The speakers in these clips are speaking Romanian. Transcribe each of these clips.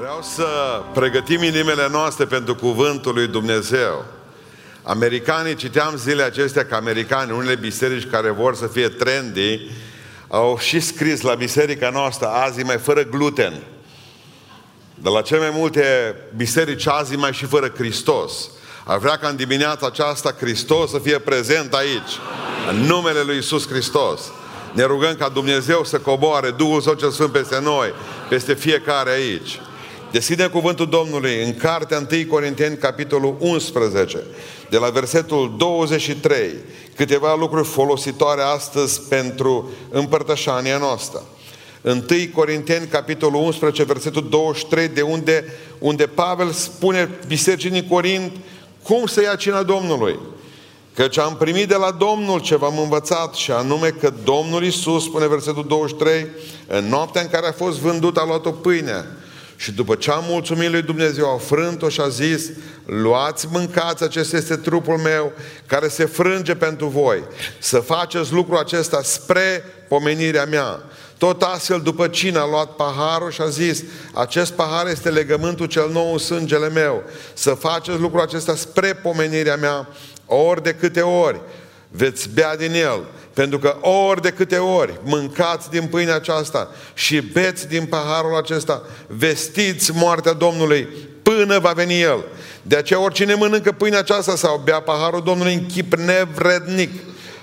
Vreau să pregătim inimile noastre pentru cuvântul lui Dumnezeu. Americanii, citeam zilele acestea că americani, unele biserici care vor să fie trendy, au și scris la biserica noastră azi mai fără gluten. De la cele mai multe biserici azi mai și fără Hristos. Ar vrea ca în dimineața aceasta Hristos să fie prezent aici. În numele lui Isus Hristos. Ne rugăm ca Dumnezeu să coboare Duhul Său cel Sfânt peste noi, peste fiecare aici. Deschide cuvântul Domnului în cartea 1 Corinteni, capitolul 11, de la versetul 23, câteva lucruri folositoare astăzi pentru împărtășania noastră. 1 Corinteni, capitolul 11, versetul 23, de unde, unde Pavel spune bisericii din Corint cum să ia cina Domnului. Căci am primit de la Domnul ce v-am învățat și anume că Domnul Isus, spune versetul 23, în noaptea în care a fost vândut a luat o pâine și după ce a mulțumit lui Dumnezeu, a frânt-o și a zis, luați, mâncați, acesta este trupul meu care se frânge pentru voi. Să faceți lucrul acesta spre pomenirea mea. Tot astfel, după cine a luat paharul și a zis, acest pahar este legământul cel nou în sângele meu. Să faceți lucrul acesta spre pomenirea mea, ori de câte ori veți bea din el. Pentru că ori de câte ori mâncați din pâinea aceasta și beți din paharul acesta, vestiți moartea Domnului până va veni El. De aceea oricine mănâncă pâinea aceasta sau bea paharul Domnului în chip nevrednic,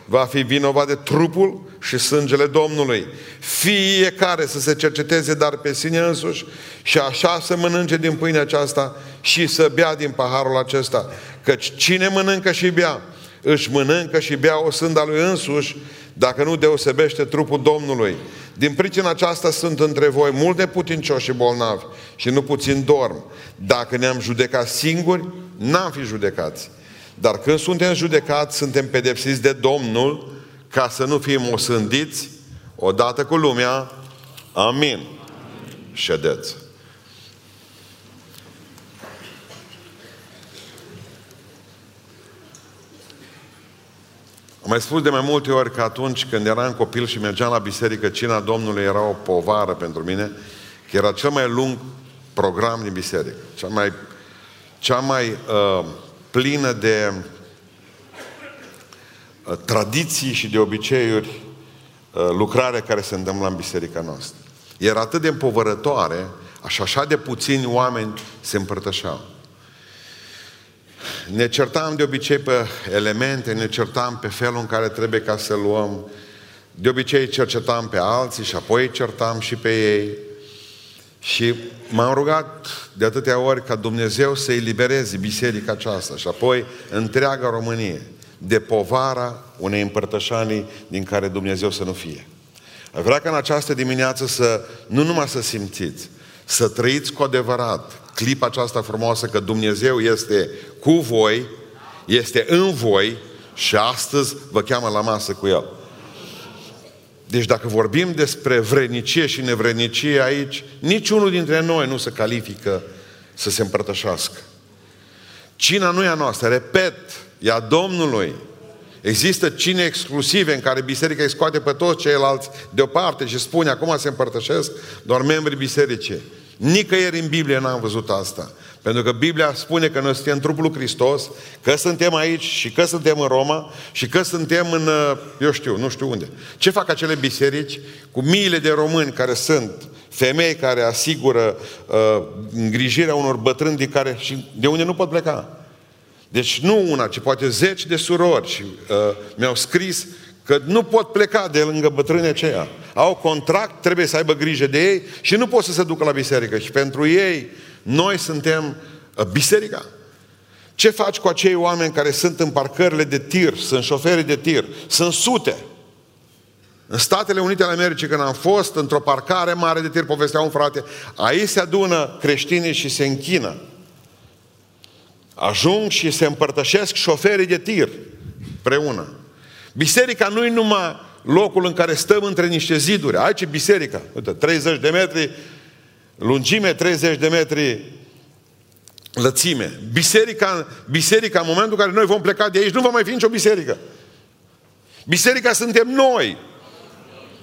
va fi vinovat de trupul și sângele Domnului. Fiecare să se cerceteze dar pe sine însuși și așa să mănânce din pâinea aceasta și să bea din paharul acesta. Căci cine mănâncă și bea, își mănâncă și bea o sânda lui însuși, dacă nu deosebește trupul Domnului. Din pricina aceasta sunt între voi multe putincioși și bolnavi și nu puțin dorm. Dacă ne-am judecat singuri, n-am fi judecați. Dar când suntem judecați, suntem pedepsiți de Domnul ca să nu fim osândiți odată cu lumea. Amin. Ședeți. Am mai spus de mai multe ori că atunci când eram copil și mergeam la biserică, cina Domnului era o povară pentru mine, că era cel mai lung program din biserică, cea mai, cea mai uh, plină de uh, tradiții și de obiceiuri uh, lucrare care se întâmplă în biserica noastră. Era atât de împovărătoare, așa, așa de puțini oameni se împărtășeau. Ne certam de obicei pe elemente, ne certam pe felul în care trebuie ca să luăm. De obicei cercetam pe alții și apoi îi certam și pe ei. Și m-am rugat de atâtea ori ca Dumnezeu să elibereze biserica aceasta și apoi întreaga Românie de povara unei împărtășanii din care Dumnezeu să nu fie. Vreau ca în această dimineață să nu numai să simțiți, să trăiți cu adevărat clipa aceasta frumoasă că Dumnezeu este cu voi, este în voi și astăzi vă cheamă la masă cu El. Deci dacă vorbim despre vrenicie și nevrenicie aici, niciunul dintre noi nu se califică să se împărtășească. Cina nu e a noastră, repet, e a Domnului. Există cine exclusive în care biserica îi scoate pe toți ceilalți deoparte și spune acum se împărtășesc doar membrii bisericii. Nicăieri în Biblie n-am văzut asta. Pentru că Biblia spune că noi suntem trupul lui Hristos, că suntem aici și că suntem în Roma și că suntem în, uh, eu știu, nu știu unde. Ce fac acele biserici cu miile de români care sunt femei care asigură uh, îngrijirea unor bătrâni de, care, și de unde nu pot pleca? Deci nu una, ci poate zeci de surori și uh, mi-au scris Că nu pot pleca de lângă bătrânii aceia. Au contract, trebuie să aibă grijă de ei și nu pot să se ducă la biserică. Și pentru ei, noi suntem uh, biserica. Ce faci cu acei oameni care sunt în parcările de tir, sunt șoferi de tir, sunt sute. În Statele Unite ale Americii, când am fost într-o parcare mare de tir, povestea un frate, aici se adună creștinii și se închină. Ajung și se împărtășesc șoferii de tir împreună. Biserica nu e numai locul în care stăm între niște ziduri. Aici e biserica. Uite, 30 de metri lungime, 30 de metri lățime. Biserica, biserica, în momentul în care noi vom pleca de aici, nu va mai fi nicio biserică. Biserica suntem noi.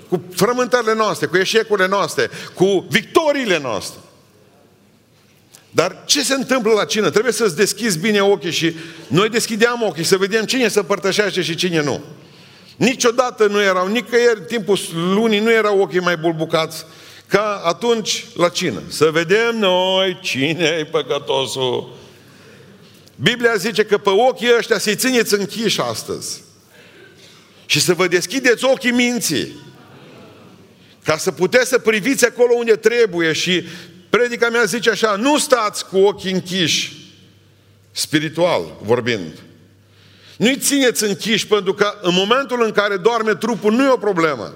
Cu frământările noastre, cu eșecurile noastre, cu victoriile noastre. Dar ce se întâmplă la cină? Trebuie să-ți deschizi bine ochii și noi deschideam ochii să vedem cine se părtășește și cine nu. Niciodată nu erau, nicăieri, în timpul lunii nu erau ochii mai bulbucați ca atunci la cină. Să vedem noi cine e păcătosul. Biblia zice că pe ochii ăștia să-i țineți închiși astăzi. Și să vă deschideți ochii minții. Ca să puteți să priviți acolo unde trebuie și predica mea zice așa, nu stați cu ochii închiși, spiritual vorbind. Nu-i țineți închiși pentru că în momentul în care doarme trupul nu e o problemă.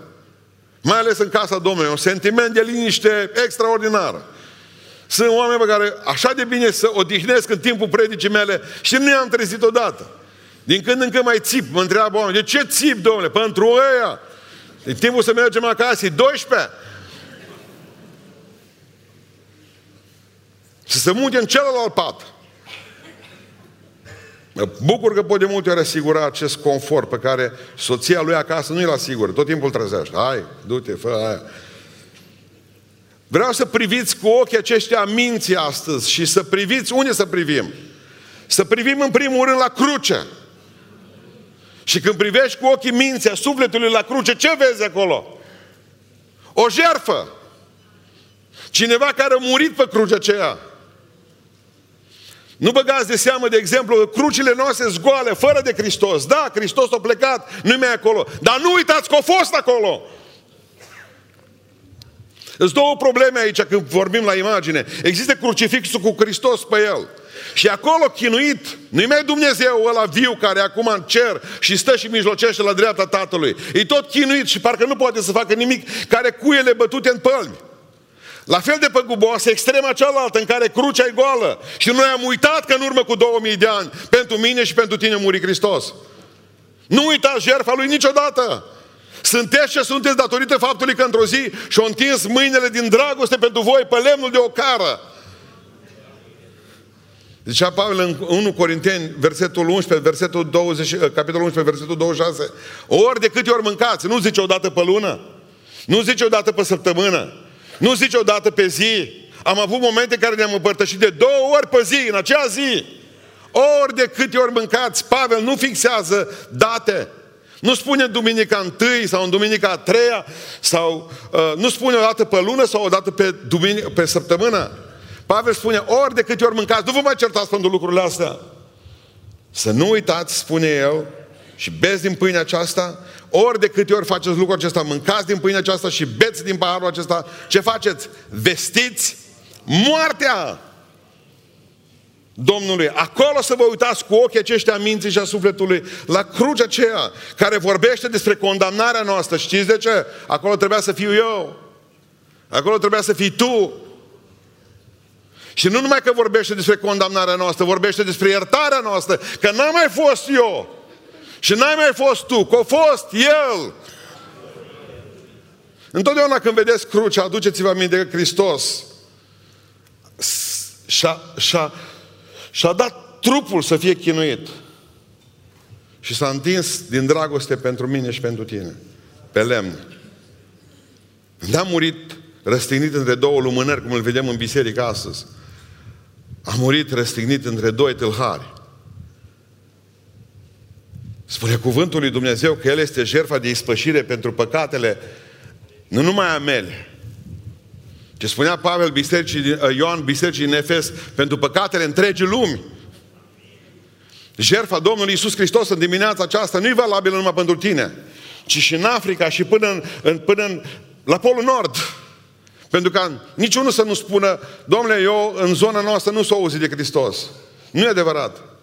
Mai ales în casa Domnului, un sentiment de liniște extraordinar. Sunt oameni pe care așa de bine să odihnesc în timpul predicii mele și nu i-am trezit odată. Din când în când mai țip, mă întreabă oameni, de ce țip, domnule? Pentru ăia. E timpul să mergem acasă, e 12. Să se mute în celălalt pat. Mă bucur că pot de multe ori asigura acest confort pe care soția lui acasă nu-i asigură. Tot timpul trezește. Hai, du-te, fă aia. Vreau să priviți cu ochii aceștia minții astăzi și să priviți unde să privim. Să privim în primul rând la cruce. Și când privești cu ochii minții a sufletului la cruce, ce vezi acolo? O jerfă. Cineva care a murit pe crucea aceea. Nu băgați de seamă, de exemplu, crucile noastre zgoale, fără de Hristos. Da, Hristos a plecat, nu mai acolo. Dar nu uitați că a fost acolo. Sunt două probleme aici când vorbim la imagine. Există crucifixul cu Hristos pe el. Și acolo chinuit, nu-i mai Dumnezeu ăla viu care acum în cer și stă și mijlocește la dreapta Tatălui. E tot chinuit și parcă nu poate să facă nimic care cuiele bătute în pălmi. La fel de păguboasă, extrema cealaltă în care crucea e goală. Și noi am uitat că în urmă cu 2000 de ani, pentru mine și pentru tine muri Hristos. Nu uitați jertfa lui niciodată. Sunteți ce sunteți datorită faptului că într-o zi și-au întins mâinile din dragoste pentru voi pe lemnul de ocară. Zicea Pavel în 1 Corinteni, versetul 11, versetul 20, capitolul 11, versetul 26. Ori de câte ori mâncați, nu zice odată pe lună, nu zice odată pe săptămână, nu zice odată pe zi. Am avut momente în care ne-am împărtășit de două ori pe zi, în acea zi. Ori de câte ori mâncați, Pavel nu fixează date. Nu spune duminica întâi sau în duminica a treia sau uh, nu spune o dată pe lună sau o dată pe, duminic- pe săptămână. Pavel spune ori de câte ori mâncați, nu vă mai certați pentru lucrurile astea. Să nu uitați, spune el, și beți din pâinea aceasta, ori de câte ori faceți lucrul acesta, mâncați din pâinea aceasta și beți din paharul acesta, ce faceți? Vestiți moartea Domnului. Acolo să vă uitați cu ochii aceștia a minții și a sufletului, la crucea aceea care vorbește despre condamnarea noastră. Știți de ce? Acolo trebuia să fiu eu. Acolo trebuia să fii tu. Și nu numai că vorbește despre condamnarea noastră, vorbește despre iertarea noastră, că n-am mai fost eu. Și n-ai mai fost tu, că a fost El. Întotdeauna când vedeți crucea, aduceți-vă aminte că Hristos și-a, și-a, și-a dat trupul să fie chinuit. Și s-a întins din dragoste pentru mine și pentru tine. Pe lemn. N-a murit răstignit între două lumânări, cum îl vedem în biserică astăzi. A murit răstignit între doi tâlhari. Spune cuvântul lui Dumnezeu că El este jertfa de ispășire pentru păcatele nu numai a mele, ce spunea Pavel bisericii, uh, Ioan bisericii în Efes, pentru păcatele întregii lumi. Jertfa Domnului Iisus Hristos în dimineața aceasta nu e valabilă numai pentru tine, ci și în Africa și până, în, în, până în, la Polul Nord. Pentru că niciunul să nu spună, domnule, eu în zona noastră nu s-o auzi de Hristos. Nu e adevărat.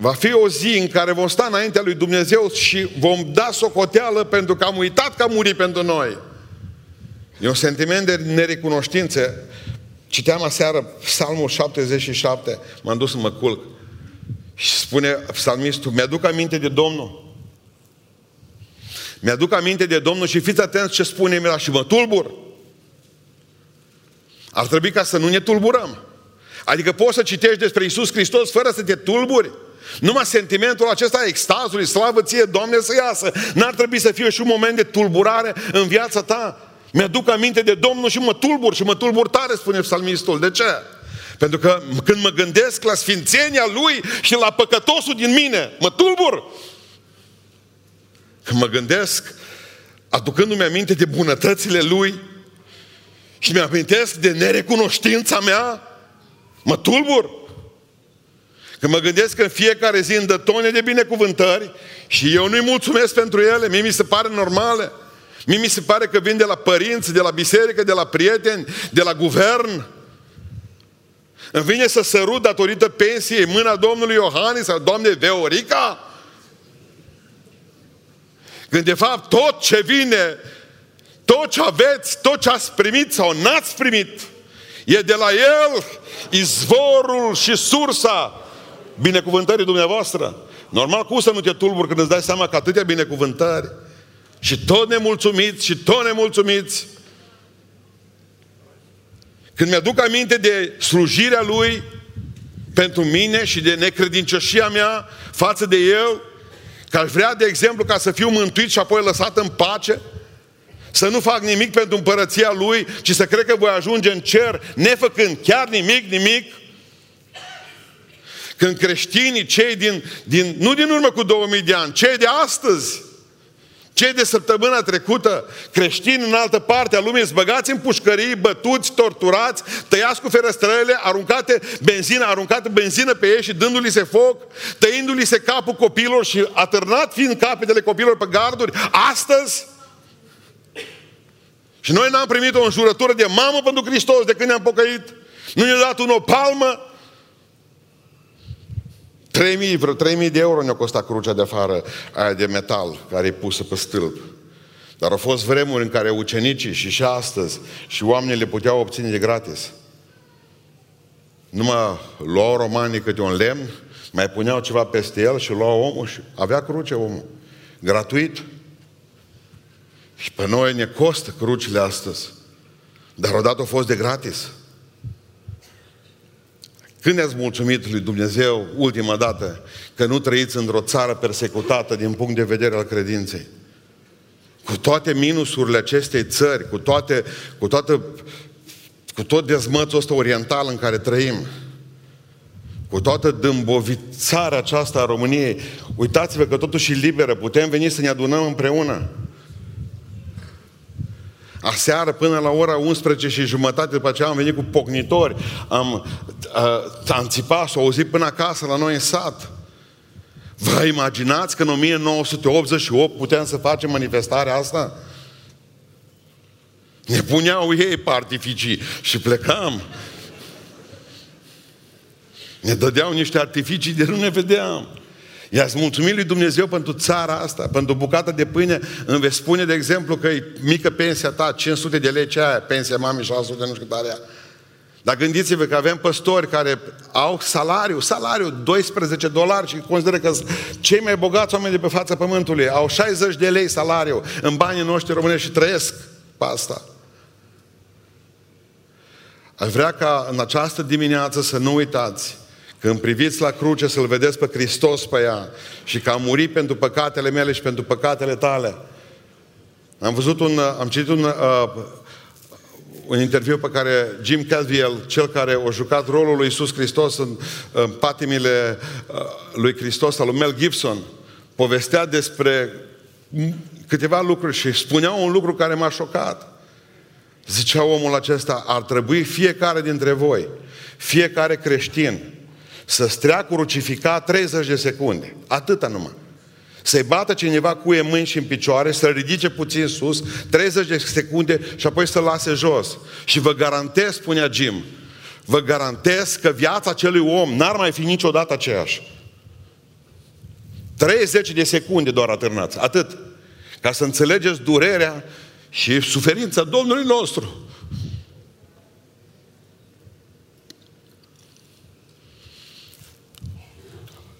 Va fi o zi în care vom sta înaintea lui Dumnezeu și vom da socoteală pentru că am uitat că a murit pentru noi. E un sentiment de nerecunoștință. Citeam aseară Psalmul 77, m-am dus să mă culc. Și spune psalmistul, mi-aduc aminte de Domnul. Mi-aduc aminte de Domnul și fiți atenți ce spune el și mă tulbur. Ar trebui ca să nu ne tulburăm. Adică poți să citești despre Isus Hristos fără să te tulburi. Numai sentimentul acesta extazului, slavă ție, Doamne, să iasă. N-ar trebui să fie și un moment de tulburare în viața ta. Mi-aduc aminte de Domnul și mă tulbur și mă tulbur tare, spune psalmistul. De ce? Pentru că când mă gândesc la sfințenia Lui și la păcătosul din mine, mă tulbur. Când mă gândesc, aducându-mi aminte de bunătățile Lui și mi-amintesc de nerecunoștința mea, mă tulbur. Când mă gândesc că în fiecare zi îmi dă tone de binecuvântări și eu nu-i mulțumesc pentru ele, mie mi se pare normale. Mie mi se pare că vin de la părinți, de la biserică, de la prieteni, de la guvern. Îmi vine să sărut datorită pensiei mâna domnului Iohannis sau doamnei Veorica? Când de fapt tot ce vine, tot ce aveți, tot ce ați primit sau n-ați primit, e de la El izvorul și sursa binecuvântării dumneavoastră. Normal, cum să nu te tulburi când îți dai seama că atâtea binecuvântări și tot nemulțumiți și tot nemulțumiți. Când mi-aduc aminte de slujirea Lui pentru mine și de necredincioșia mea față de El, că aș vrea, de exemplu, ca să fiu mântuit și apoi lăsat în pace, să nu fac nimic pentru împărăția Lui, ci să cred că voi ajunge în cer, nefăcând chiar nimic, nimic, când creștinii, cei din, din, nu din urmă cu 2000 de ani, cei de astăzi, cei de săptămâna trecută, creștini în altă parte a lumii, zbăgați în pușcării, bătuți, torturați, tăiați cu ferăstrăile, aruncate benzină, aruncată benzină pe ei și dându-li se foc, tăindu-li se capul copilor și atârnat fiind capetele copilor pe garduri, astăzi și noi n-am primit o înjurătură de mamă pentru Hristos de când ne-am pocăit. Nu ne-a dat un o palmă, 3000, vreo 3000 de euro ne-a costat crucea de afară aia de metal care e pusă pe stâlp. Dar au fost vremuri în care ucenicii și și astăzi și oamenii le puteau obține de gratis. Numai luau romanii câte un lemn, mai puneau ceva peste el și luau omul și avea cruce omul. Gratuit. Și pe noi ne costă crucile astăzi. Dar odată a fost de gratis. Când ați mulțumit lui Dumnezeu ultima dată că nu trăiți într-o țară persecutată din punct de vedere al credinței? Cu toate minusurile acestei țări, cu, toate, cu, toată, cu tot dezmățul ăsta oriental în care trăim, cu toată dâmbovițarea aceasta a României, uitați-vă că totuși e liberă, putem veni să ne adunăm împreună. Aseară până la ora 11 și jumătate, după aceea am venit cu pocnitori, am, am țipat, s-au auzit până acasă la noi în sat. Vă imaginați că în 1988 puteam să facem manifestarea asta? Ne puneau ei pe artificii și plecam. Ne dădeau niște artificii de nu ne vedeam. I-ați mulțumit lui Dumnezeu pentru țara asta, pentru bucata de pâine. Îmi veți spune, de exemplu, că e mică pensia ta, 500 de lei, ce aia, pensia mamei 600 nu știu cât are Dar gândiți-vă că avem păstori care au salariu, salariu 12 dolari și consideră că cei mai bogați oameni de pe fața pământului au 60 de lei salariu în banii noștri românești și trăiesc pe asta. Aș vrea ca în această dimineață să nu uitați când priviți la cruce să-L vedeți pe Hristos pe ea și că a murit pentru păcatele mele și pentru păcatele tale. Am văzut un, am citit un, uh, un interviu pe care Jim Caldwell, cel care a jucat rolul lui Isus Hristos în, în patimile uh, lui Hristos, al lui Mel Gibson, povestea despre câteva lucruri și spunea un lucru care m-a șocat. Zicea omul acesta, ar trebui fiecare dintre voi, fiecare creștin, să stea crucificat 30 de secunde. Atâta numai. Să-i bată cineva cu e mâini și în picioare, să-l ridice puțin sus, 30 de secunde și apoi să-l lase jos. Și vă garantez, spunea Jim, vă garantez că viața acelui om n-ar mai fi niciodată aceeași. 30 de secunde doar atârnați. Atât. Ca să înțelegeți durerea și suferința Domnului nostru.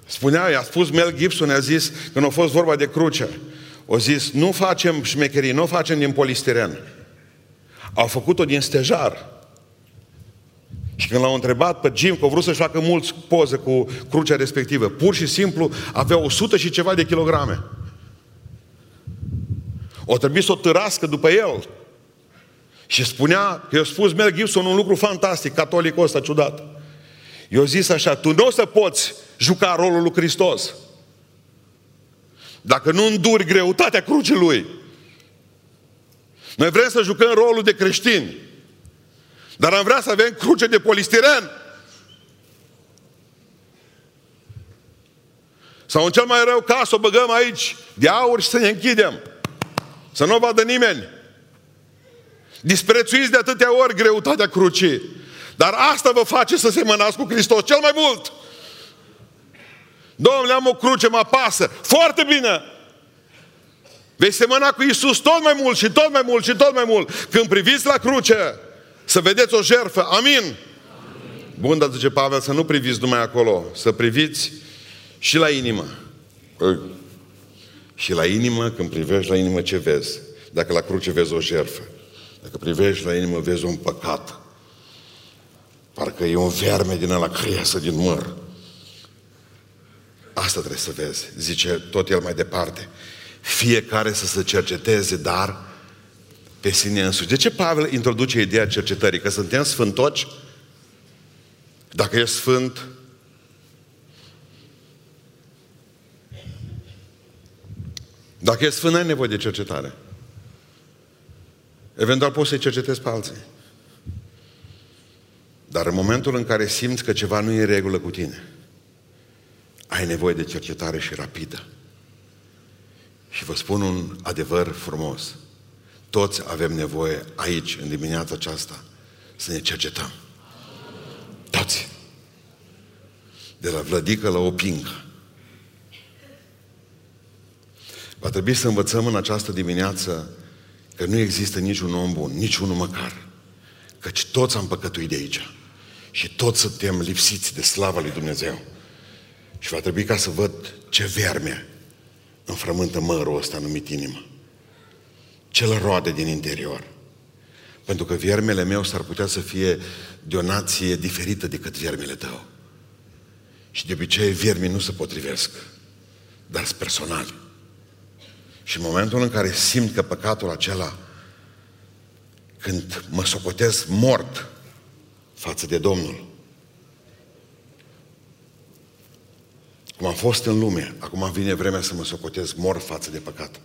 Spunea, i-a spus Mel Gibson, a zis, când a fost vorba de cruce, o zis, nu facem șmecherii, nu facem din polistiren. Au făcut-o din stejar. Și când l-au întrebat pe Jim, că au vrut să-și facă mulți poze cu crucea respectivă, pur și simplu avea 100 și ceva de kilograme. O trebuie să o târască după el. Și spunea, că i-a spus Mel Gibson un lucru fantastic, catolicul ăsta ciudat. Eu zis așa, tu nu o să poți juca rolul lui Hristos. Dacă nu înduri greutatea crucii Lui. Noi vrem să jucăm rolul de creștini. Dar am vrea să avem cruce de polistiren. Sau în cel mai rău caz să o băgăm aici de aur și să ne închidem. Să nu o vadă nimeni. Disprețuiți de atâtea ori greutatea crucii. Dar asta vă face să semănați cu Hristos cel mai mult. Domnule, am o cruce, mă apasă. Foarte bine! Vei semăna cu Isus tot mai mult și tot mai mult și tot mai mult. Când priviți la cruce, să vedeți o jerfă. Amin? Amin. Bun, dar zice Pavel, să nu priviți numai acolo, să priviți și la inimă. Și la inimă, când privești la inimă, ce vezi? Dacă la cruce vezi o jerfă. Dacă privești la inimă, vezi un păcat. Parcă e un verme din ăla care iasă din măr. Asta trebuie să vezi. Zice tot el mai departe. Fiecare să se cerceteze, dar pe sine însuși. De ce Pavel introduce ideea cercetării? Că suntem sfântoci? Dacă e sfânt, Dacă e sfânt, ai nevoie de cercetare. Eventual poți să-i cercetezi pe alții. Dar în momentul în care simți că ceva nu e în regulă cu tine, ai nevoie de cercetare și rapidă. Și vă spun un adevăr frumos. Toți avem nevoie aici, în dimineața aceasta, să ne cercetăm. Toți. De la vlădică la opingă. Va trebui să învățăm în această dimineață că nu există niciun om bun, niciunul măcar. Căci toți am păcătuit de aici. Și toți suntem lipsiți de slava lui Dumnezeu. Și va trebui ca să văd ce verme înfrământă mărul ăsta numit inimă. Ce l roade din interior. Pentru că viermele meu s-ar putea să fie de o nație diferită decât viermele tău. Și de obicei viermii nu se potrivesc, dar sunt personali. Și în momentul în care simt că păcatul acela, când mă socotez mort față de Domnul, cum am fost în lume, acum vine vremea să mă socotez mort față de păcat.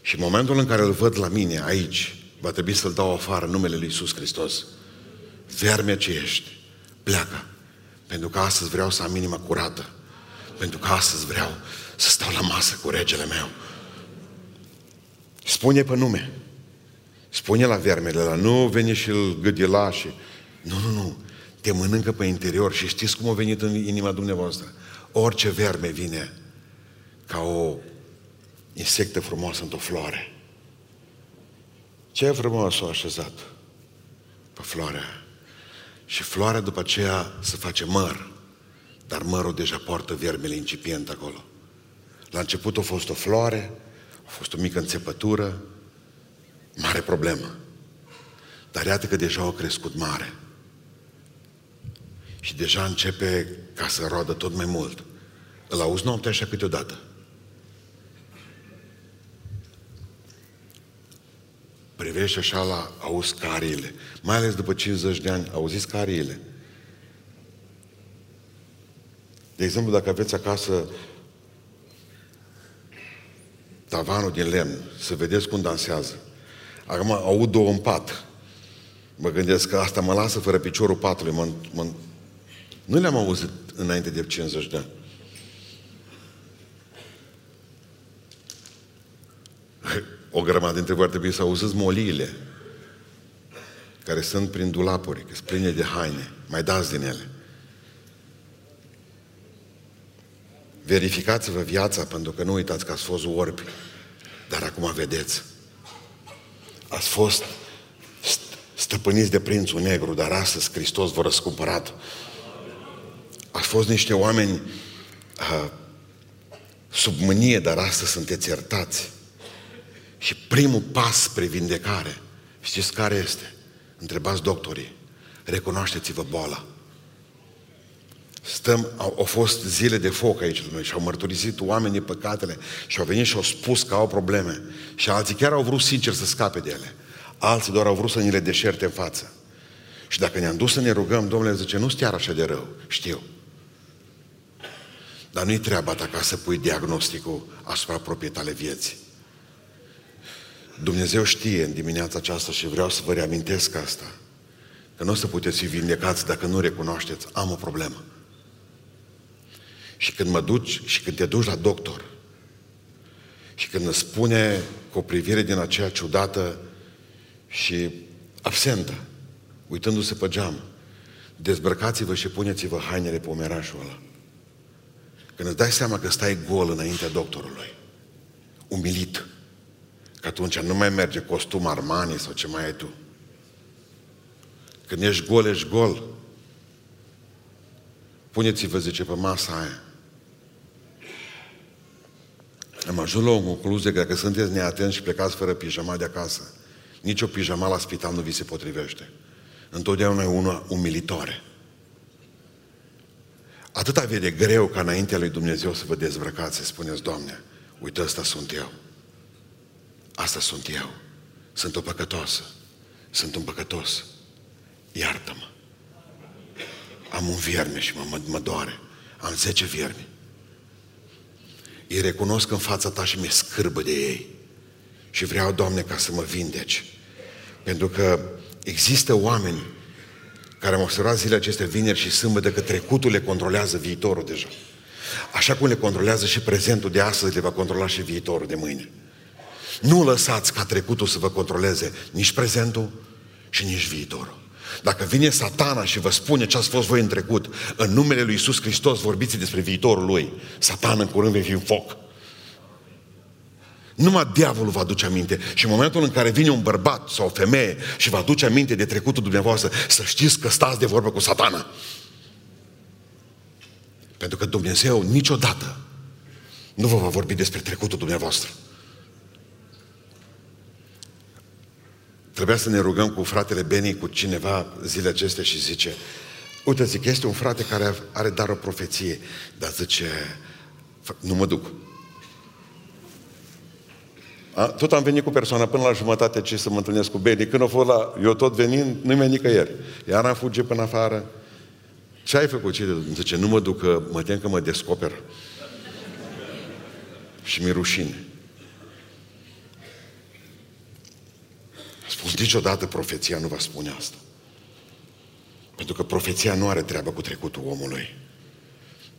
Și în momentul în care îl văd la mine, aici, va trebui să-l dau afară numele Lui Iisus Hristos. Verme ce ești, pleacă. Pentru că astăzi vreau să am inima curată. Pentru că astăzi vreau să stau la masă cu regele meu. Spune pe nume. Spune la vermele la nu veni și îl gâdila și... Nu, nu, nu. Te mănâncă pe interior și știți cum a venit în inima dumneavoastră. Orice verme vine ca o insectă frumoasă într-o floare. Ce frumos s-a așezat pe floarea Și floarea după aceea se face măr. Dar mărul deja poartă vermele incipient acolo. La început a fost o floare, a fost o mică înțepătură, mare problemă. Dar iată că deja a crescut mare. Și deja începe ca să roadă tot mai mult. Îl auzi noaptea așa câteodată. Privești așa la, auzi cariile. Mai ales după 50 de ani, auziți cariile. De exemplu, dacă aveți acasă tavanul din lemn, să vedeți cum dansează. Acum aud două în pat. Mă gândesc că asta mă lasă fără piciorul patului. Mă, mă... Nu le-am auzit înainte de 50 de ani. O grămadă dintre voi ar trebui să auziți moliile care sunt prin dulapuri, că sunt pline de haine. Mai dați din ele. Verificați-vă viața, pentru că nu uitați că ați fost orbi. Dar acum vedeți. Ați fost stăpâniți de prințul negru, dar astăzi Hristos vă răscumpărat. Ați fost niște oameni uh, sub mânie, dar astăzi sunteți iertați. Și primul pas spre vindecare, știți care este? Întrebați doctorii. Recunoașteți-vă boala. Stăm, au, au fost zile de foc aici noi și au mărturisit oamenii păcatele și au venit și au spus că au probleme. Și alții chiar au vrut sincer să scape de ele. Alții doar au vrut să ni le deșerte în față. Și dacă ne-am dus să ne rugăm, Domnule zice, nu chiar așa de rău, știu. Dar nu-i treaba ta ca să pui diagnosticul asupra proprietale vieții. Dumnezeu știe în dimineața aceasta și vreau să vă reamintesc asta, că nu o să puteți fi vindecați dacă nu recunoașteți, am o problemă. Și când mă duci și când te duci la doctor și când îți spune cu o privire din aceea ciudată și absentă, uitându-se pe geam, dezbrăcați-vă și puneți-vă hainele pe omerașul ăla. Când îți dai seama că stai gol înaintea doctorului, umilit, că atunci nu mai merge costum Armani sau ce mai ai tu. Când ești gol, ești gol. Puneți-vă, zice, pe masa aia. Am ajuns la o concluzie că dacă sunteți neatenți și plecați fără pijama de acasă, nici o pijama la spital nu vi se potrivește. Întotdeauna e una umilitoare. Atâta vede greu ca înaintea lui Dumnezeu să vă dezbrăcați, să spuneți, Doamne, uite, ăsta sunt eu. Asta sunt eu. Sunt o păcătoasă. Sunt un păcătos. Iartă-mă. Am un vierme și mă, mă, mă doare. Am zece viermi. Îi recunosc în fața ta și mi-e scârbă de ei. Și vreau, Doamne, ca să mă vindeci. Pentru că există oameni care am observat zilele acestea vineri și sâmbătă că trecutul le controlează viitorul deja. Așa cum le controlează și prezentul de astăzi, le va controla și viitorul de mâine. Nu lăsați ca trecutul să vă controleze nici prezentul și nici viitorul. Dacă vine satana și vă spune ce ați fost voi în trecut, în numele lui Isus Hristos vorbiți despre viitorul lui, satan în curând vei fi în foc. Numai diavolul va aduce aminte. Și în momentul în care vine un bărbat sau o femeie și va aduce aminte de trecutul dumneavoastră, să știți că stați de vorbă cu satana. Pentru că Dumnezeu niciodată nu vă va vorbi despre trecutul dumneavoastră. Trebuia să ne rugăm cu fratele Beni, cu cineva zile acestea și zice, uite, zic, este un frate care are dar o profeție, dar zice, nu mă duc. A, tot am venit cu persoana până la jumătate ce să mă întâlnesc cu Beni. Când a fost la... Eu tot venind, nu mi nicăieri. Iar am fugit până afară. Ce ai făcut? Ce Zice, nu mă duc, că mă tem că mă descoper. Și mi rușine. Spun, niciodată profeția nu va spune asta. Pentru că profeția nu are treabă cu trecutul omului.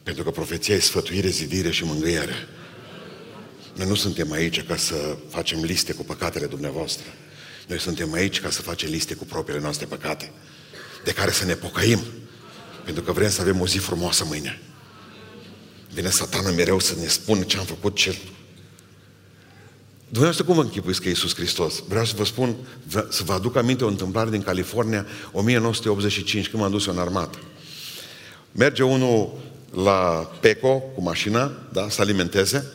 Pentru că profeția e sfătuire, zidire și mângâiere. Noi nu suntem aici ca să facem liste cu păcatele dumneavoastră. Noi suntem aici ca să facem liste cu propriile noastre păcate, de care să ne pocăim, pentru că vrem să avem o zi frumoasă mâine. Vine satana mereu să ne spună ce am făcut, ce... Dumneavoastră cum vă închipuiți că e Iisus Hristos? Vreau să vă spun, să vă aduc aminte o întâmplare din California, 1985, când m-am dus eu în armată. Merge unul la Peco cu mașina, da, să alimenteze,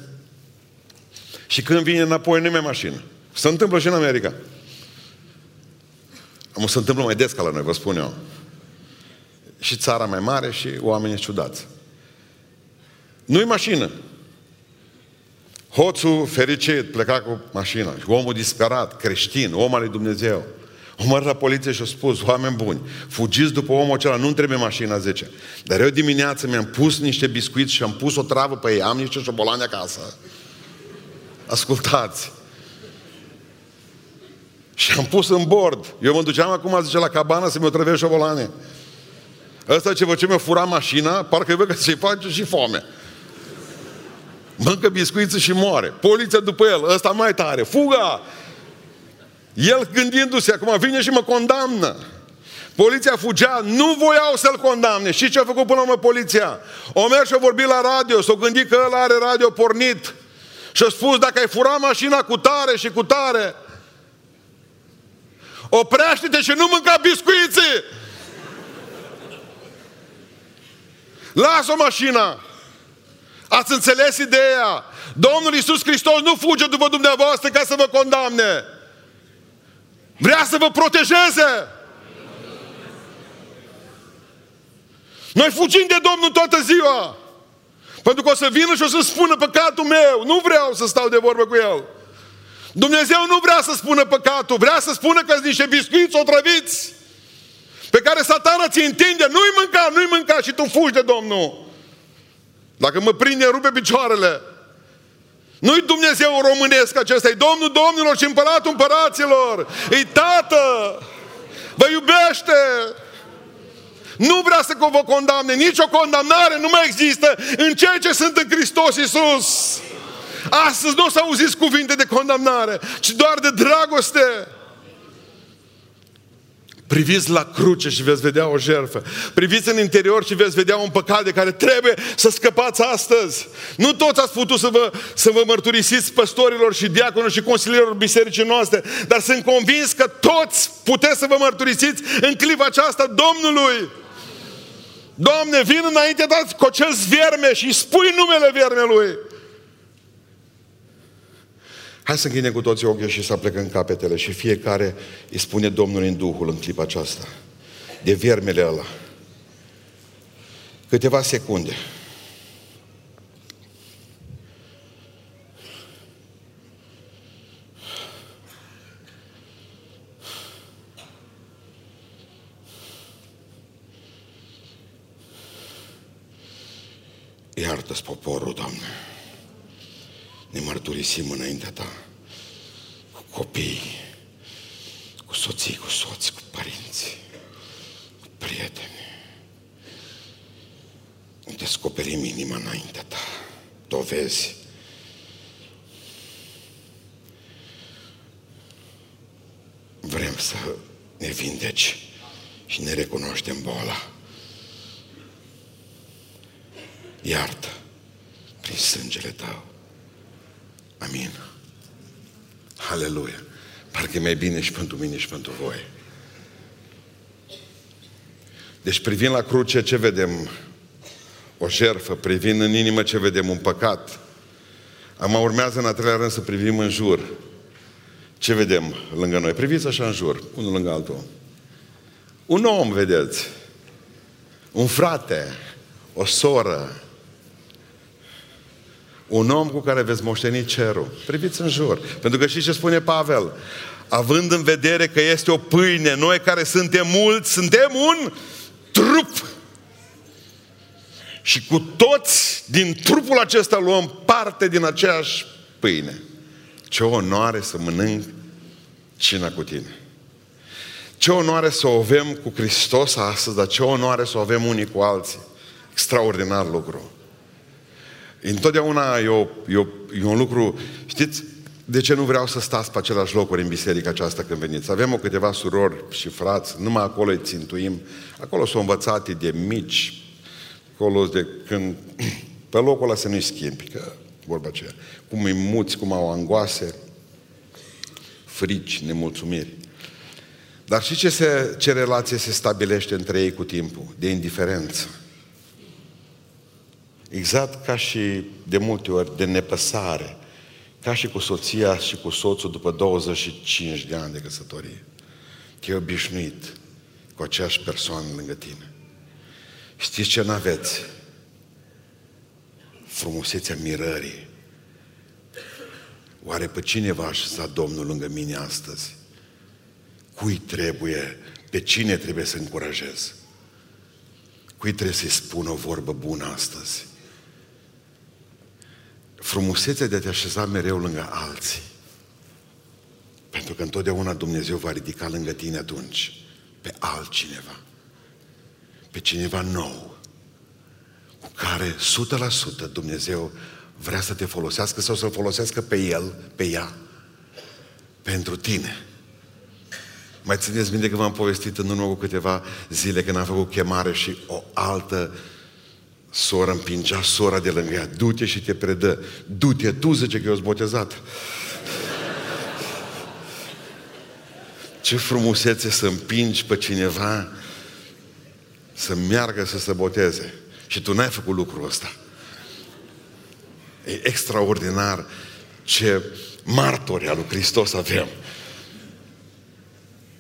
și când vine înapoi, nu mai mașină. Se întâmplă și în America. Am se întâmplă mai des ca la noi, vă spun eu. Și țara mai mare și oamenii ciudați. Nu-i mașină. Hoțul fericit pleca cu mașina și omul disperat, creștin, om al lui Dumnezeu. Omar la poliție și a spus, oameni buni, fugiți după omul acela, nu trebuie mașina 10. Dar eu dimineață mi-am pus niște biscuiți și am pus o travă pe ei, am niște șobolani acasă. Ascultați! Și am pus în bord. Eu mă duceam acum, zice, la cabană să mi-o trăvești șobolane. Ăsta ce ce mi-a furat mașina, parcă văd că se face și foame. Mâncă biscuiță și moare. Poliția după el, ăsta mai tare, fuga! El gândindu-se, acum vine și mă condamnă. Poliția fugea, nu voiau să-l condamne. Și ce a făcut până la urmă poliția? O mers și a vorbit la radio, s-a gândit că ăla are radio pornit. Și a spus, dacă ai furat mașina cu tare și cu tare, oprește-te și nu mânca biscuiții! Lasă mașina! Ați înțeles ideea? Domnul Iisus Hristos nu fuge după dumneavoastră ca să vă condamne. Vrea să vă protejeze. Noi fugim de Domnul toată ziua. Pentru că o să vină și o să spună păcatul meu. Nu vreau să stau de vorbă cu el. Dumnezeu nu vrea să spună păcatul, vrea să spună că sunt niște biscuiți otrăviți. pe care satana ți întinde, nu-i mânca, nu-i mânca și tu fugi de Domnul. Dacă mă prinde, rupe picioarele. Nu-i Dumnezeu românesc acesta, e Domnul Domnilor și Împăratul Împăraților. E Tată. Vă iubește. Nu vrea să vă condamne, nici o condamnare nu mai există în cei ce sunt în Hristos Iisus. Astăzi nu o să auziți cuvinte de condamnare, ci doar de dragoste. Priviți la cruce și veți vedea o jertfă. Priviți în interior și veți vedea un păcat de care trebuie să scăpați astăzi. Nu toți ați putut să vă, să vă mărturisiți păstorilor și diaconilor și consilierilor bisericii noastre, dar sunt convins că toți puteți să vă mărturisiți în clipa aceasta Domnului. Doamne, vin înainte dați cu acel vierme și spui numele viermelui. Hai să închidem cu toții ochii și să plecăm capetele și fiecare îi spune Domnului în Duhul în clipa aceasta. De viermele ăla. Câteva secunde. Iartă-ți poporul, Doamne ne mărturisim înaintea ta cu copii, cu soții, cu soți, cu părinți, cu prieteni. Descoperim inima înaintea ta. Dovezi. Vrem să ne vindeci și ne recunoaștem boala. Iartă prin sângele tău. Amin. Aleluia. Parcă e mai bine și pentru mine și pentru voi. Deci privind la cruce, ce vedem? O jerfă. Privind în inimă, ce vedem? Un păcat. Am urmează în a treilea rând să privim în jur. Ce vedem lângă noi? Priviți așa în jur, unul lângă altul. Un om, vedeți. Un frate, o soră, un om cu care veți moșteni cerul. Priviți în jur. Pentru că știți ce spune Pavel? Având în vedere că este o pâine, noi care suntem mulți, suntem un trup. Și cu toți din trupul acesta luăm parte din aceeași pâine. Ce onoare să mănânc cina cu tine. Ce onoare să o avem cu Hristos astăzi, dar ce onoare să o avem unii cu alții. Extraordinar lucru. Întotdeauna e, o, e, o, e un lucru, știți, de ce nu vreau să stați pe același locuri în biserica aceasta când veniți? Avem o câteva surori și frați, numai acolo îi țintuim. Acolo sunt învățate de mici, acolo de când... Pe locul ăla să nu-i schimbi, că vorba aceea. Cum îi muți, cum au angoase, frici, nemulțumiri. Dar și ce, se, ce relație se stabilește între ei cu timpul? De indiferență. Exact ca și de multe ori de nepăsare, ca și cu soția și cu soțul după 25 de ani de căsătorie. Te-ai obișnuit cu aceeași persoană lângă tine. Știți ce n-aveți? Frumusețea mirării. Oare pe cine va așeza Domnul lângă mine astăzi? Cui trebuie, pe cine trebuie să încurajez? Cui trebuie să-i spun o vorbă bună astăzi? Frumusețea de a te așeza mereu lângă alții. Pentru că întotdeauna Dumnezeu va ridica lângă tine atunci pe altcineva. Pe cineva nou. Cu care 100% Dumnezeu vrea să te folosească sau să-l folosească pe el, pe ea, pentru tine. Mai țineți minte că v-am povestit în urmă cu câteva zile când am făcut chemare și o altă Sora împingea sora de lângă ea. Du-te și te predă. Du-te, tu zice că eu botezat. Ce frumusețe să împingi pe cineva să meargă să se boteze. Și tu n-ai făcut lucrul ăsta. E extraordinar ce martori al lui Hristos avem.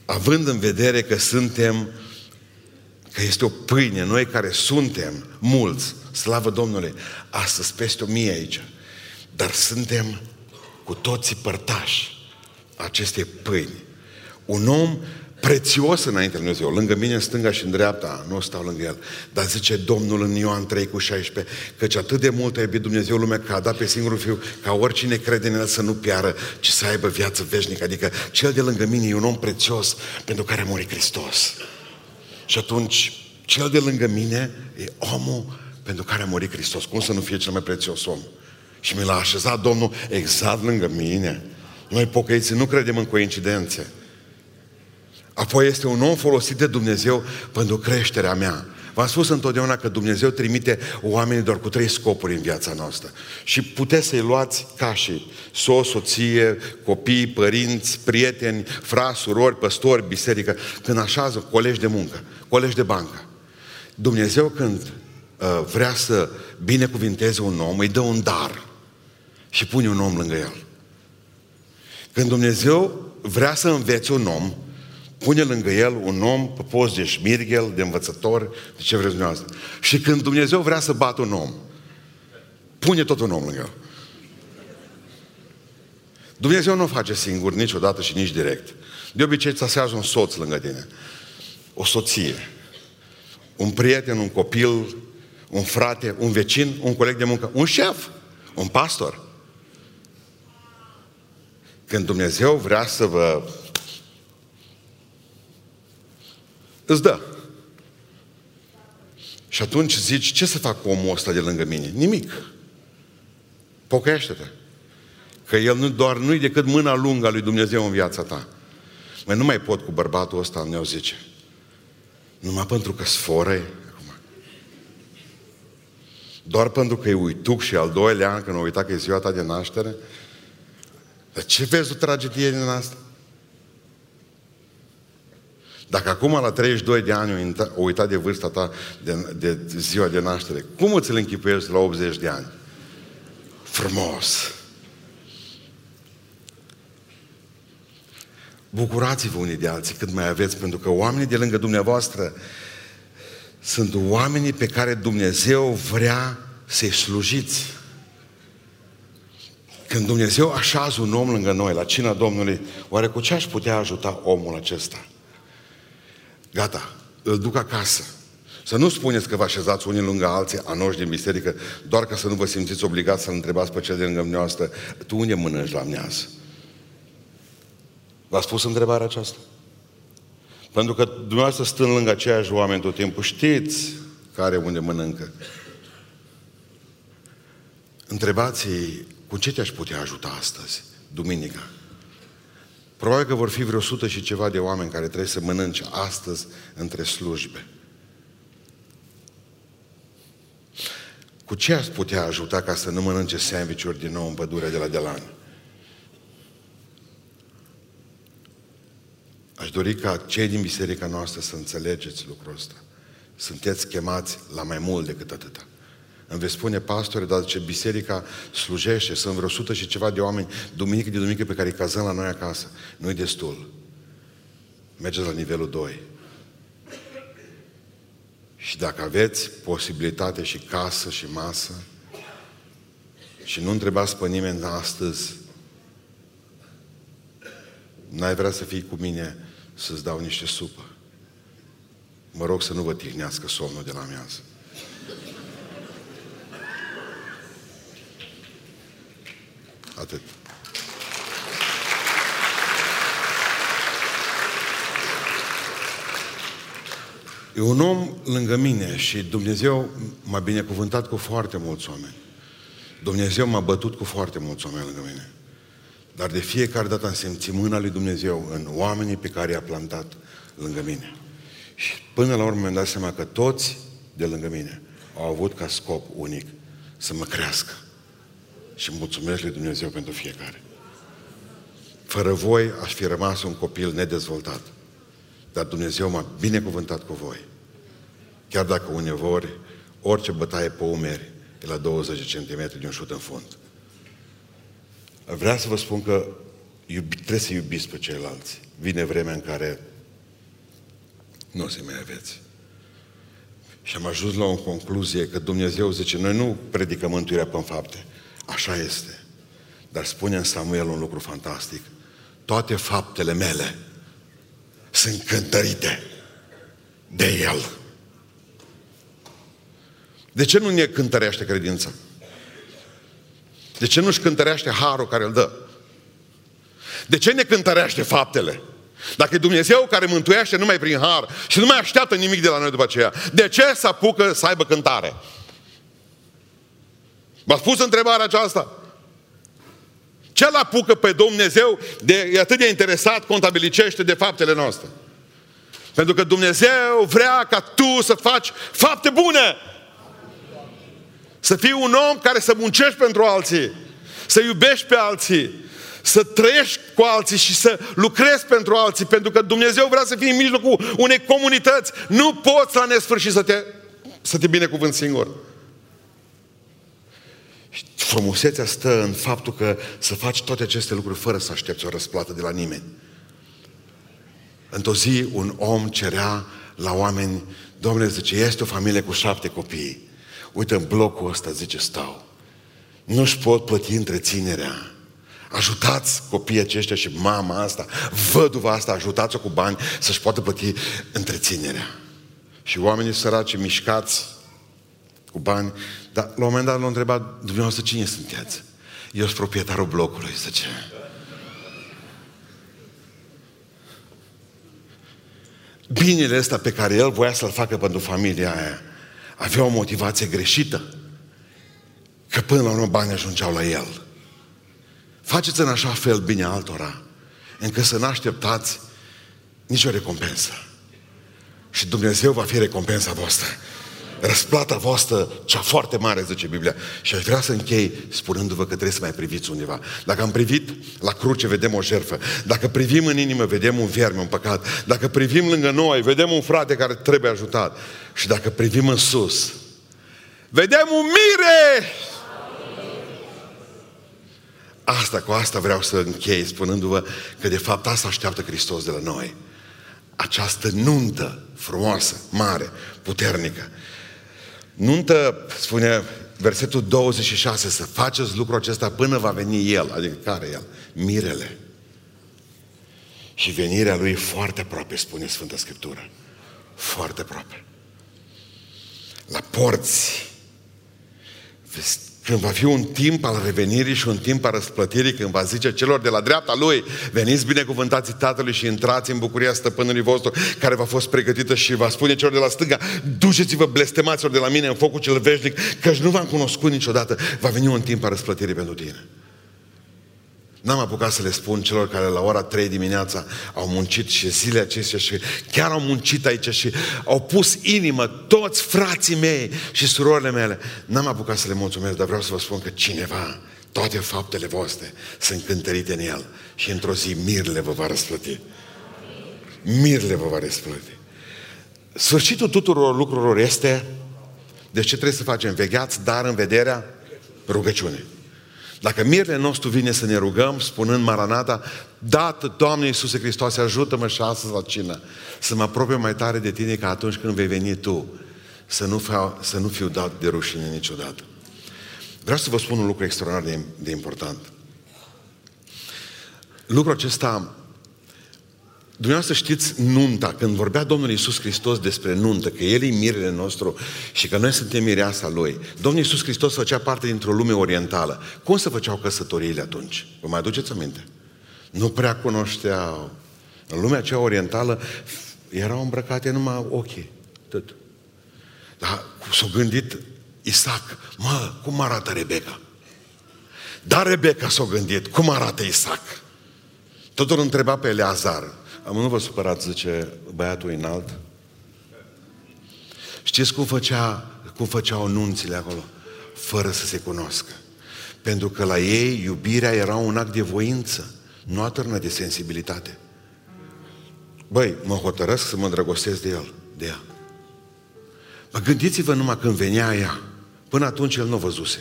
Având în vedere că suntem că este o pâine, noi care suntem mulți, slavă Domnului, astăzi peste o mie aici, dar suntem cu toții părtași acestei pâini. Un om prețios înainte lui Dumnezeu. Lângă mine, în stânga și în dreapta, nu stau lângă el. Dar zice Domnul în Ioan 3 cu 16, căci atât de mult a iubit Dumnezeu lumea că a dat pe singurul Fiu, ca oricine crede în El să nu piară, ci să aibă viață veșnică. Adică cel de lângă mine e un om prețios pentru care a murit Hristos. Și atunci, cel de lângă mine e omul pentru care a murit Hristos. Cum să nu fie cel mai prețios om? Și mi l-a așezat Domnul exact lângă mine. Noi pocăiții nu credem în coincidențe. Apoi este un om folosit de Dumnezeu pentru creșterea mea. V-am spus întotdeauna că Dumnezeu trimite oamenii doar cu trei scopuri în viața noastră. Și puteți să-i luați ca și so, soție, copii, părinți, prieteni, frați, surori, păstori, biserică, când așează colegi de muncă, colegi de bancă. Dumnezeu când uh, vrea să binecuvinteze un om, îi dă un dar și pune un om lângă el. Când Dumnezeu vrea să învețe un om, pune lângă el un om pe post de șmirghel, de învățător, de ce vreți dumneavoastră. Și când Dumnezeu vrea să bată un om, pune tot un om lângă el. Dumnezeu nu o face singur niciodată și nici direct. De obicei îți asează un soț lângă tine, o soție, un prieten, un copil, un frate, un vecin, un coleg de muncă, un șef, un pastor. Când Dumnezeu vrea să vă îți dă. Și atunci zici, ce să fac cu omul ăsta de lângă mine? Nimic. Pocăiește-te. Că el nu, doar nu-i decât mâna lungă a lui Dumnezeu în viața ta. Mai nu mai pot cu bărbatul ăsta, ne zice. Numai pentru că sforă doar pentru că e uituc și al doilea an când a uitat că e ziua ta de naștere? Dar ce vezi tu tragedie din asta? Dacă acum la 32 de ani o uitat de vârsta ta de, de ziua de naștere, cum îți îl închipuiești la 80 de ani? Frumos! Bucurați-vă unii de alții cât mai aveți, pentru că oamenii de lângă dumneavoastră sunt oamenii pe care Dumnezeu vrea să-i slujiți. Când Dumnezeu așează un om lângă noi, la cina Domnului, oare cu ce aș putea ajuta omul acesta? Gata, îl duc acasă. Să nu spuneți că vă așezați unii lângă alții, anoși din biserică, doar ca să nu vă simțiți obligați să-l întrebați pe cel de lângă dumneavoastră, tu unde mănânci la miază? V-a spus întrebarea aceasta? Pentru că dumneavoastră stând lângă aceiași oameni tot timpul, știți care unde mănâncă. Întrebați-i, cu ce te-aș putea ajuta astăzi, duminica? Probabil că vor fi vreo sută și ceva de oameni care trebuie să mănânce astăzi între slujbe. Cu ce ați putea ajuta ca să nu mănânce sandvișuri din nou în pădurea de la Delan? Aș dori ca cei din biserica noastră să înțelegeți lucrul ăsta. Sunteți chemați la mai mult decât atâta. Îmi veți spune, pastore, dar ce biserica slujește, sunt vreo sută și ceva de oameni, duminică de duminică pe care îi cazăm la noi acasă. Nu-i destul. Mergeți la nivelul 2. Și dacă aveți posibilitate și casă și masă, și nu întrebați pe nimeni astăzi, n-ai vrea să fii cu mine să-ți dau niște supă. Mă rog să nu vă tihnească somnul de la amiază. Atât. E un om lângă mine și Dumnezeu m-a binecuvântat cu foarte mulți oameni. Dumnezeu m-a bătut cu foarte mulți oameni lângă mine. Dar de fiecare dată am simțit mâna lui Dumnezeu în oamenii pe care i-a plantat lângă mine. Și până la urmă mi-am dat seama că toți de lângă mine au avut ca scop unic să mă crească. Și mulțumesc lui Dumnezeu pentru fiecare. Fără voi aș fi rămas un copil nedezvoltat. Dar Dumnezeu m-a binecuvântat cu voi. Chiar dacă uneori orice bătaie pe umeri e la 20 cm de un șut în fund. Vreau să vă spun că iubi, trebuie să iubiți pe ceilalți. Vine vremea în care nu o să mai aveți. Și am ajuns la o concluzie că Dumnezeu zice, noi nu predicăm mântuirea pe fapte. Așa este. Dar spune în Samuel un lucru fantastic. Toate faptele mele sunt cântărite de El. De ce nu ne cântărește credința? De ce nu-și cântărește harul care îl dă? De ce ne cântărește faptele? Dacă e Dumnezeu care mântuiește numai prin har și nu mai așteaptă nimic de la noi după aceea, de ce să apucă să aibă cântare? V-ați pus întrebarea aceasta? Ce-l apucă pe Dumnezeu de e atât de interesat, contabilicește de faptele noastre? Pentru că Dumnezeu vrea ca tu să faci fapte bune. Să fii un om care să muncești pentru alții, să iubești pe alții, să trăiești cu alții și să lucrezi pentru alții, pentru că Dumnezeu vrea să fii în mijlocul unei comunități. Nu poți la nesfârșit să te, să te binecuvânt singur. Frumusețea stă în faptul că să faci toate aceste lucruri fără să aștepți o răsplată de la nimeni. Într-o zi un om cerea la oameni, Domnule, zice, este o familie cu șapte copii. Uite, în blocul ăsta, zice, stau. Nu-și pot plăti întreținerea. Ajutați copiii aceștia și mama asta, văduva asta, ajutați-o cu bani să-și poată plăti întreținerea. Și oamenii săraci mișcați cu bani, dar la un moment dat l-a întrebat, dumneavoastră cine sunteți? Eu sunt proprietarul blocului, zice. Binele ăsta pe care el voia să-l facă pentru familia aia, avea o motivație greșită. Că până la urmă banii ajungeau la el. Faceți în așa fel bine altora, încât să nu așteptați nicio recompensă. Și Dumnezeu va fi recompensa voastră. Răsplata voastră, cea foarte mare, zice Biblia. Și aș vrea să închei spunându-vă că trebuie să mai priviți undeva. Dacă am privit la cruce, vedem o jertfă. Dacă privim în inimă, vedem un vierme, un păcat. Dacă privim lângă noi, vedem un frate care trebuie ajutat. Și dacă privim în sus, vedem un mire! Asta, cu asta vreau să închei, spunându-vă că de fapt asta așteaptă Hristos de la noi. Această nuntă frumoasă, mare, puternică. Nuntă, spune versetul 26, să faceți lucrul acesta până va veni El. Adică care El? Mirele. Și venirea Lui e foarte aproape, spune Sfânta Scriptură. Foarte aproape. La porți. Când va fi un timp al revenirii și un timp al răsplătirii, când va zice celor de la dreapta Lui, veniți binecuvântați Tatălui și intrați în bucuria stăpânului vostru, care v-a fost pregătită și va spune celor de la stânga, duceți-vă blestemaților de la mine în focul cel veșnic, căci nu v-am cunoscut niciodată. Va veni un timp al răsplătirii pentru tine. N-am apucat să le spun celor care la ora 3 dimineața au muncit și zile acestea și chiar au muncit aici și au pus inimă toți frații mei și surorile mele. N-am apucat să le mulțumesc, dar vreau să vă spun că cineva, toate faptele voastre sunt cântărite în el și într-o zi mirele vă va răsplăti. Mirele vă va răsplăti. Sfârșitul tuturor lucrurilor este de ce trebuie să facem? Vegheați, dar în vederea rugăciune. Dacă mirele nostru vine să ne rugăm, spunând Maranata, dată, Doamne Iisuse Hristos, ajută-mă și astăzi la cină, să mă apropie mai tare de Tine ca atunci când vei veni Tu, să nu, fiu, să nu fiu dat de rușine niciodată. Vreau să vă spun un lucru extraordinar de, de important. Lucrul acesta Dumneavoastră știți nunta, când vorbea Domnul Iisus Hristos despre nuntă, că El e mirele nostru și că noi suntem mireasa Lui. Domnul Iisus Hristos făcea parte dintr-o lume orientală. Cum se făceau căsătoriile atunci? Vă mai aduceți aminte? Nu prea cunoșteau. În lumea aceea orientală erau îmbrăcate numai ochii. Tot. Dar s-a gândit Isaac, mă, cum arată Rebecca? Dar Rebecca s-a gândit, cum arată Isaac? Totul întreba pe Eleazar, am nu vă supărați, zice băiatul înalt. Știți cum, făcea, cum făceau nunțile acolo? Fără să se cunoască. Pentru că la ei iubirea era un act de voință, nu atârnă de sensibilitate. Băi, mă hotărăsc să mă îndrăgostesc de el, de ea. Mă gândiți-vă numai când venea ea. Până atunci el nu văzuse.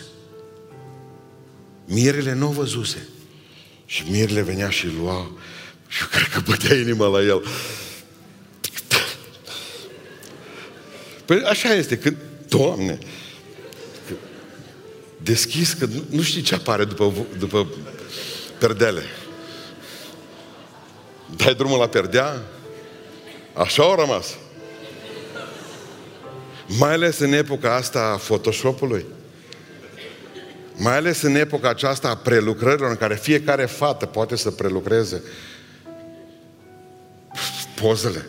Mirele nu văzuse. Și mirele venea și lua și eu cred că bătea inima la el. Păi așa este, când, Doamne, deschis, că nu știi ce apare după, după perdele. Dai drumul la perdea, Așa au rămas. Mai ales în epoca asta a Photoshop-ului. Mai ales în epoca aceasta a prelucrărilor în care fiecare fată poate să prelucreze pozele.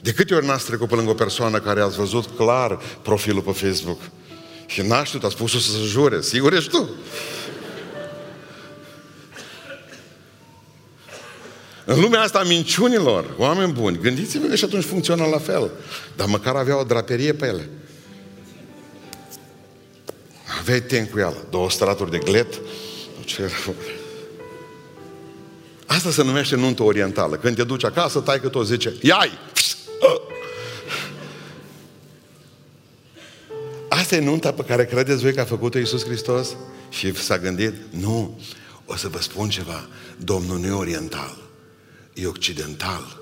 De câte ori n-ați trecut pe lângă o persoană care ați văzut clar profilul pe Facebook și n-a știut, a spus-o să se jure, sigur ești tu? În lumea asta a minciunilor, oameni buni, gândiți-vă că și atunci funcționa la fel. Dar măcar avea o draperie pe ele. Aveai tencuială, două straturi de glet. Asta se numește nuntă orientală. Când te duci acasă, tai că tot zice, iai! Asta e nunta pe care credeți voi că a făcut-o Iisus Hristos? Și s-a gândit? Nu. O să vă spun ceva. Domnul nu e oriental e occidental.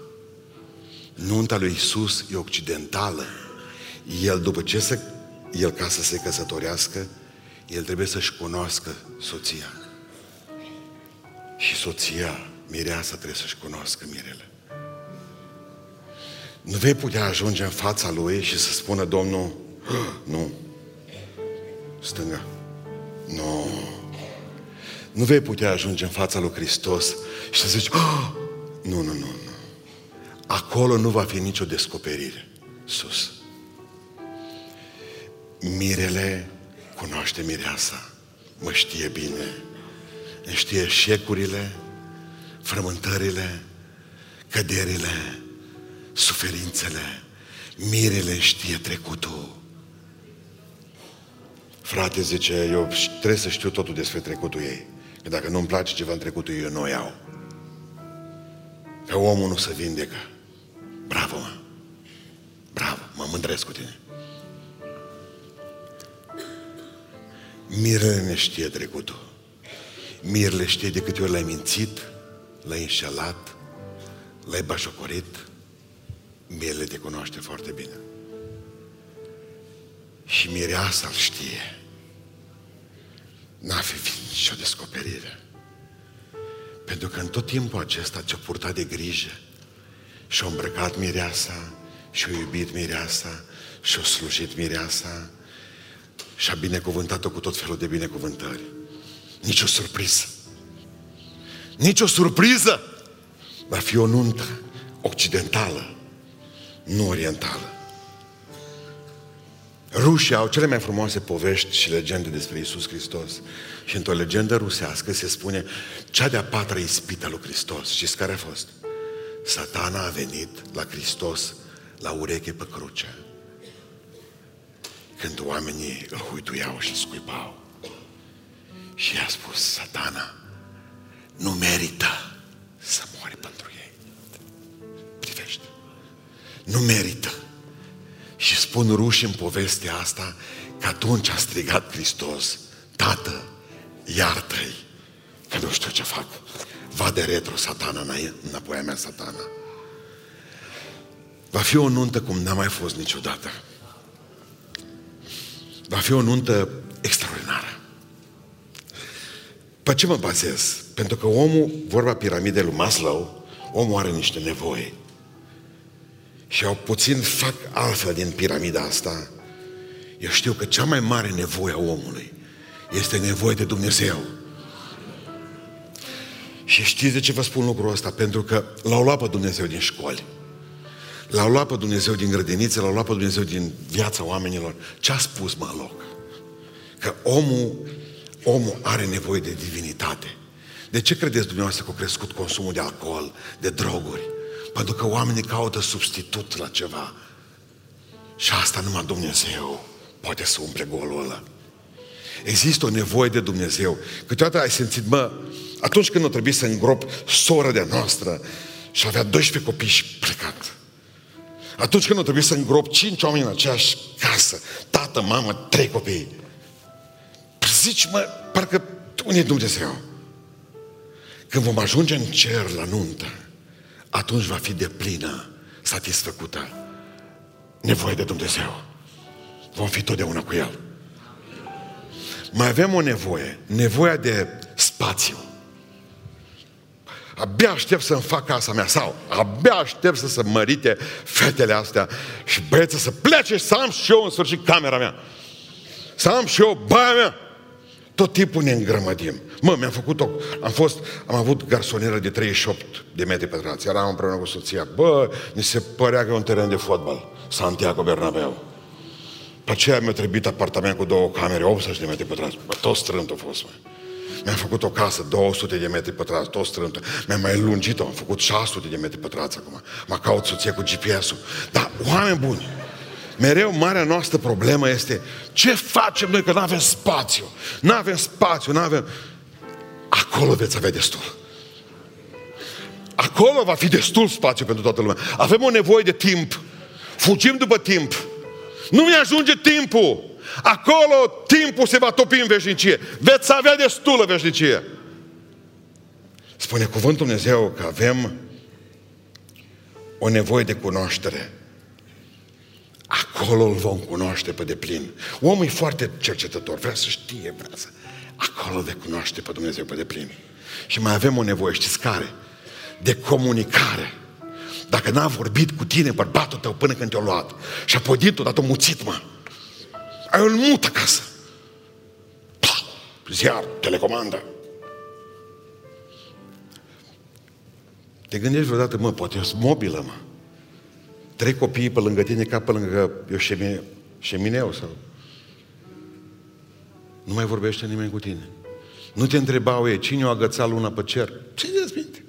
Nunta lui Isus e occidentală. El, după ce se, el ca să se căsătorească, el trebuie să-și cunoască soția. Și soția, mireasa, trebuie să-și cunoască mirele. Nu vei putea ajunge în fața lui și să spună Domnul, nu, stânga, nu. Nu vei putea ajunge în fața lui Hristos și să zici, oh, nu, nu, nu, nu. Acolo nu va fi nicio descoperire. Sus. Mirele cunoaște mireasa. Mă știe bine. Îmi știe șecurile, frământările, căderile, suferințele. Mirele știe trecutul. Frate zice, eu trebuie să știu totul despre trecutul ei. Că dacă nu-mi place ceva în trecutul ei, eu nu o iau. Că omul nu se vindecă. Bravo, mă! Bravo, mă mândresc cu tine. Mirele ne știe trecutul. Mirele știe de câte ori l-ai mințit, l-ai înșelat, l-ai bașocorit. Mirele te cunoaște foarte bine. Și mireasa îl știe. N-a fi nicio descoperire. Pentru că în tot timpul acesta ce-a purtat de grijă și-a îmbrăcat mireasa, și-a iubit mireasa, și-a slujit mireasa, și-a binecuvântat-o cu tot felul de binecuvântări. Nici o surpriză. Nici o surpriză! Va fi o nuntă occidentală, nu orientală. Rușii au cele mai frumoase povești și legende despre Isus Hristos. Și într-o legendă rusească se spune cea de-a patra ispită lui Hristos. Știți care a fost? Satana a venit la Hristos la ureche pe cruce. Când oamenii îl huituiau și scuipau. Și i-a spus, satana, nu merită să moare pentru ei. Privește. Nu merită. Și spun ruși în povestea asta că atunci a strigat Hristos, Tată, iartă-i, că nu știu ce fac. Va de retro satana înapoi a mea satana. Va fi o nuntă cum n-a mai fost niciodată. Va fi o nuntă extraordinară. Pe ce mă bazez? Pentru că omul, vorba piramidei lui Maslow, omul are niște nevoi. Și au puțin fac altfel din piramida asta. Eu știu că cea mai mare nevoie a omului este nevoie de Dumnezeu. Și știți de ce vă spun lucrul ăsta? Pentru că l-au luat pe Dumnezeu din școli. L-au luat pe Dumnezeu din grădinițe, l-au luat pe Dumnezeu din viața oamenilor. Ce a spus mă loc? Că omul, omul are nevoie de divinitate. De ce credeți dumneavoastră că a crescut consumul de alcool, de droguri? Pentru că oamenii caută substitut la ceva. Și asta numai Dumnezeu poate să umple golul ăla. Există o nevoie de Dumnezeu. Câteodată ai simțit, mă, atunci când o trebuie să îngrop sora de noastră și avea 12 copii și plecat. Atunci când o trebuie să îngrop 5 oameni în aceeași casă, tată, mamă, trei copii. Zici, mă, parcă unde e Dumnezeu? Când vom ajunge în cer la nuntă, atunci va fi de plină, satisfăcută nevoie de Dumnezeu. Vom fi totdeauna cu El. Mai avem o nevoie, nevoia de spațiu. abia aștept să-mi fac casa mea sau abia aștept să se mărite fetele astea și băieții să plece și să am și eu în sfârșit camera mea. Să am și eu baia mea. Tot timpul ne îngrămădim. Mă, mi-am făcut o... Am fost... Am avut garsonieră de 38 de metri pătrați. Eram împreună cu soția. Bă, ni se părea că e un teren de fotbal. Santiago Bernabeu. Pe aceea mi-a trebuit apartament cu două camere, 80 de metri pătrați. Bă, tot strânt a fost, mă. Mi-am făcut o casă, 200 de metri pătrați, tot strântă. Mi-am mai lungit-o, am făcut 600 de metri pătrați acum. Mă caut soție cu GPS-ul. Dar, oameni buni, mereu marea noastră problemă este ce facem noi că nu avem spațiu. Nu avem spațiu, nu avem... Acolo veți avea destul. Acolo va fi destul spațiu pentru toată lumea. Avem o nevoie de timp. Fugim după timp. Nu mi ajunge timpul. Acolo timpul se va topi în veșnicie. Veți avea destulă veșnicie. Spune cuvântul Dumnezeu că avem o nevoie de cunoaștere. Acolo îl vom cunoaște pe deplin. Omul e foarte cercetător, vrea să știe, vrea să... Acolo de cunoaște pe Dumnezeu pe deplin. Și mai avem o nevoie, știți care? De comunicare. Dacă n-a vorbit cu tine bărbatul tău până când te-a luat și a podit-o, dat-o muțit, mă. Ai un mut acasă. Pa, ziar, telecomandă. Te gândești vreodată, mă, poate e mobilă, mă. Trei copii pe lângă tine ca pe lângă eu șemine, șemineu sau... Nu mai vorbește nimeni cu tine. Nu te întrebau ei, cine o agățat luna pe cer? Ce de minte?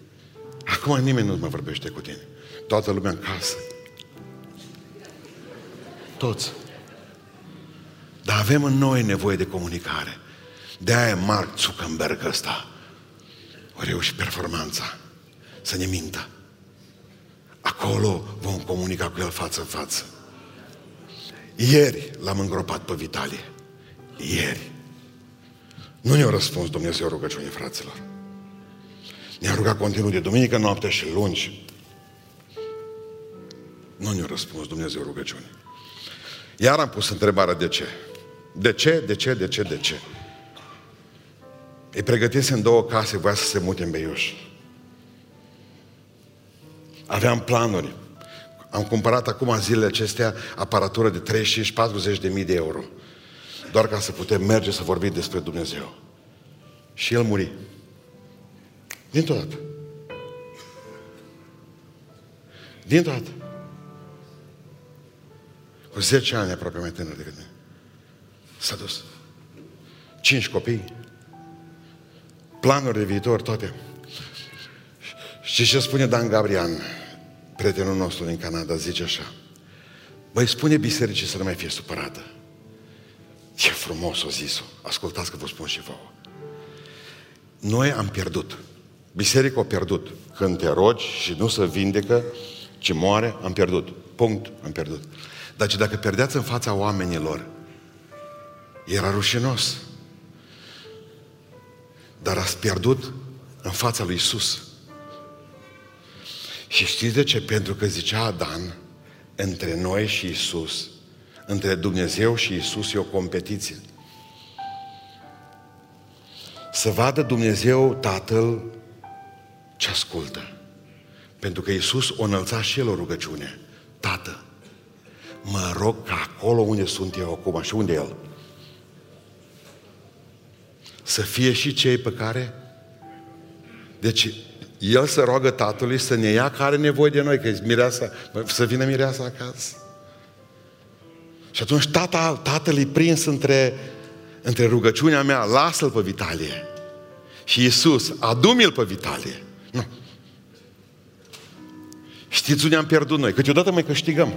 Acum nimeni nu mai vorbește cu tine. Toată lumea în casă. Toți. Dar avem în noi nevoie de comunicare. De aia Mark Zuckerberg ăsta o reușit performanța să ne mintă. Acolo vom comunica cu el față în față. Ieri l-am îngropat pe Vitalie. Ieri. Nu ne-a răspuns Dumnezeu rugăciunii fraților. Ne-a rugat continuu de duminică, noapte și lungi. Nu ne-a răspuns Dumnezeu rugăciunii. Iar am pus întrebarea de ce. De ce, de ce, de ce, de ce? Îi pregătise în două case, voia să se mute în Beiuș. Aveam planuri. Am cumpărat acum zilele acestea aparatură de 35-40 de mii de euro. Doar ca să putem merge să vorbim despre Dumnezeu. Și el muri. Dintr-o dată. Dintr-o dată. Cu 10 ani aproape mai tânăr decât mine. S-a dus. Cinci copii. Planuri de viitor, toate. Și ce spune Dan Gabrian, prietenul nostru din Canada, zice așa. Băi, spune bisericii să nu mai fie supărată. Ce frumos o zis-o. Ascultați că vă spun și vouă. Noi am pierdut. Biserica a pierdut. Când te rogi și nu se vindecă, ci moare, am pierdut. Punct, am pierdut. Dar ce dacă pierdeați în fața oamenilor, era rușinos. Dar ați pierdut în fața lui Isus. Și știți de ce? Pentru că zicea Adan, între noi și Isus, între Dumnezeu și Isus e o competiție. Să vadă Dumnezeu Tatăl ce ascultă. Pentru că Iisus o înălța și El o rugăciune. Tată, mă rog ca acolo unde sunt eu acum și unde El, să fie și cei pe care... Deci, El să roagă Tatălui să ne ia care are nevoie de noi, că mireasa, să vină mireasa acasă. Și atunci tata, tatăl e prins între, între rugăciunea mea, lasă-l pe Vitalie. Și Iisus, adu-mi-l pe Vitalie. Nu. Știți unde am pierdut noi? Câteodată mai câștigăm.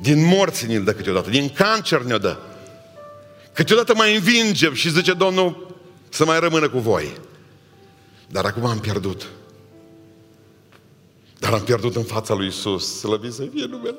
Din morți ne-l dă câteodată, din cancer ne-o dă. Câteodată mai învingem și zice Domnul să mai rămână cu voi. Dar acum am pierdut. Dar am pierdut în fața lui Isus. Slăvit să fie numele.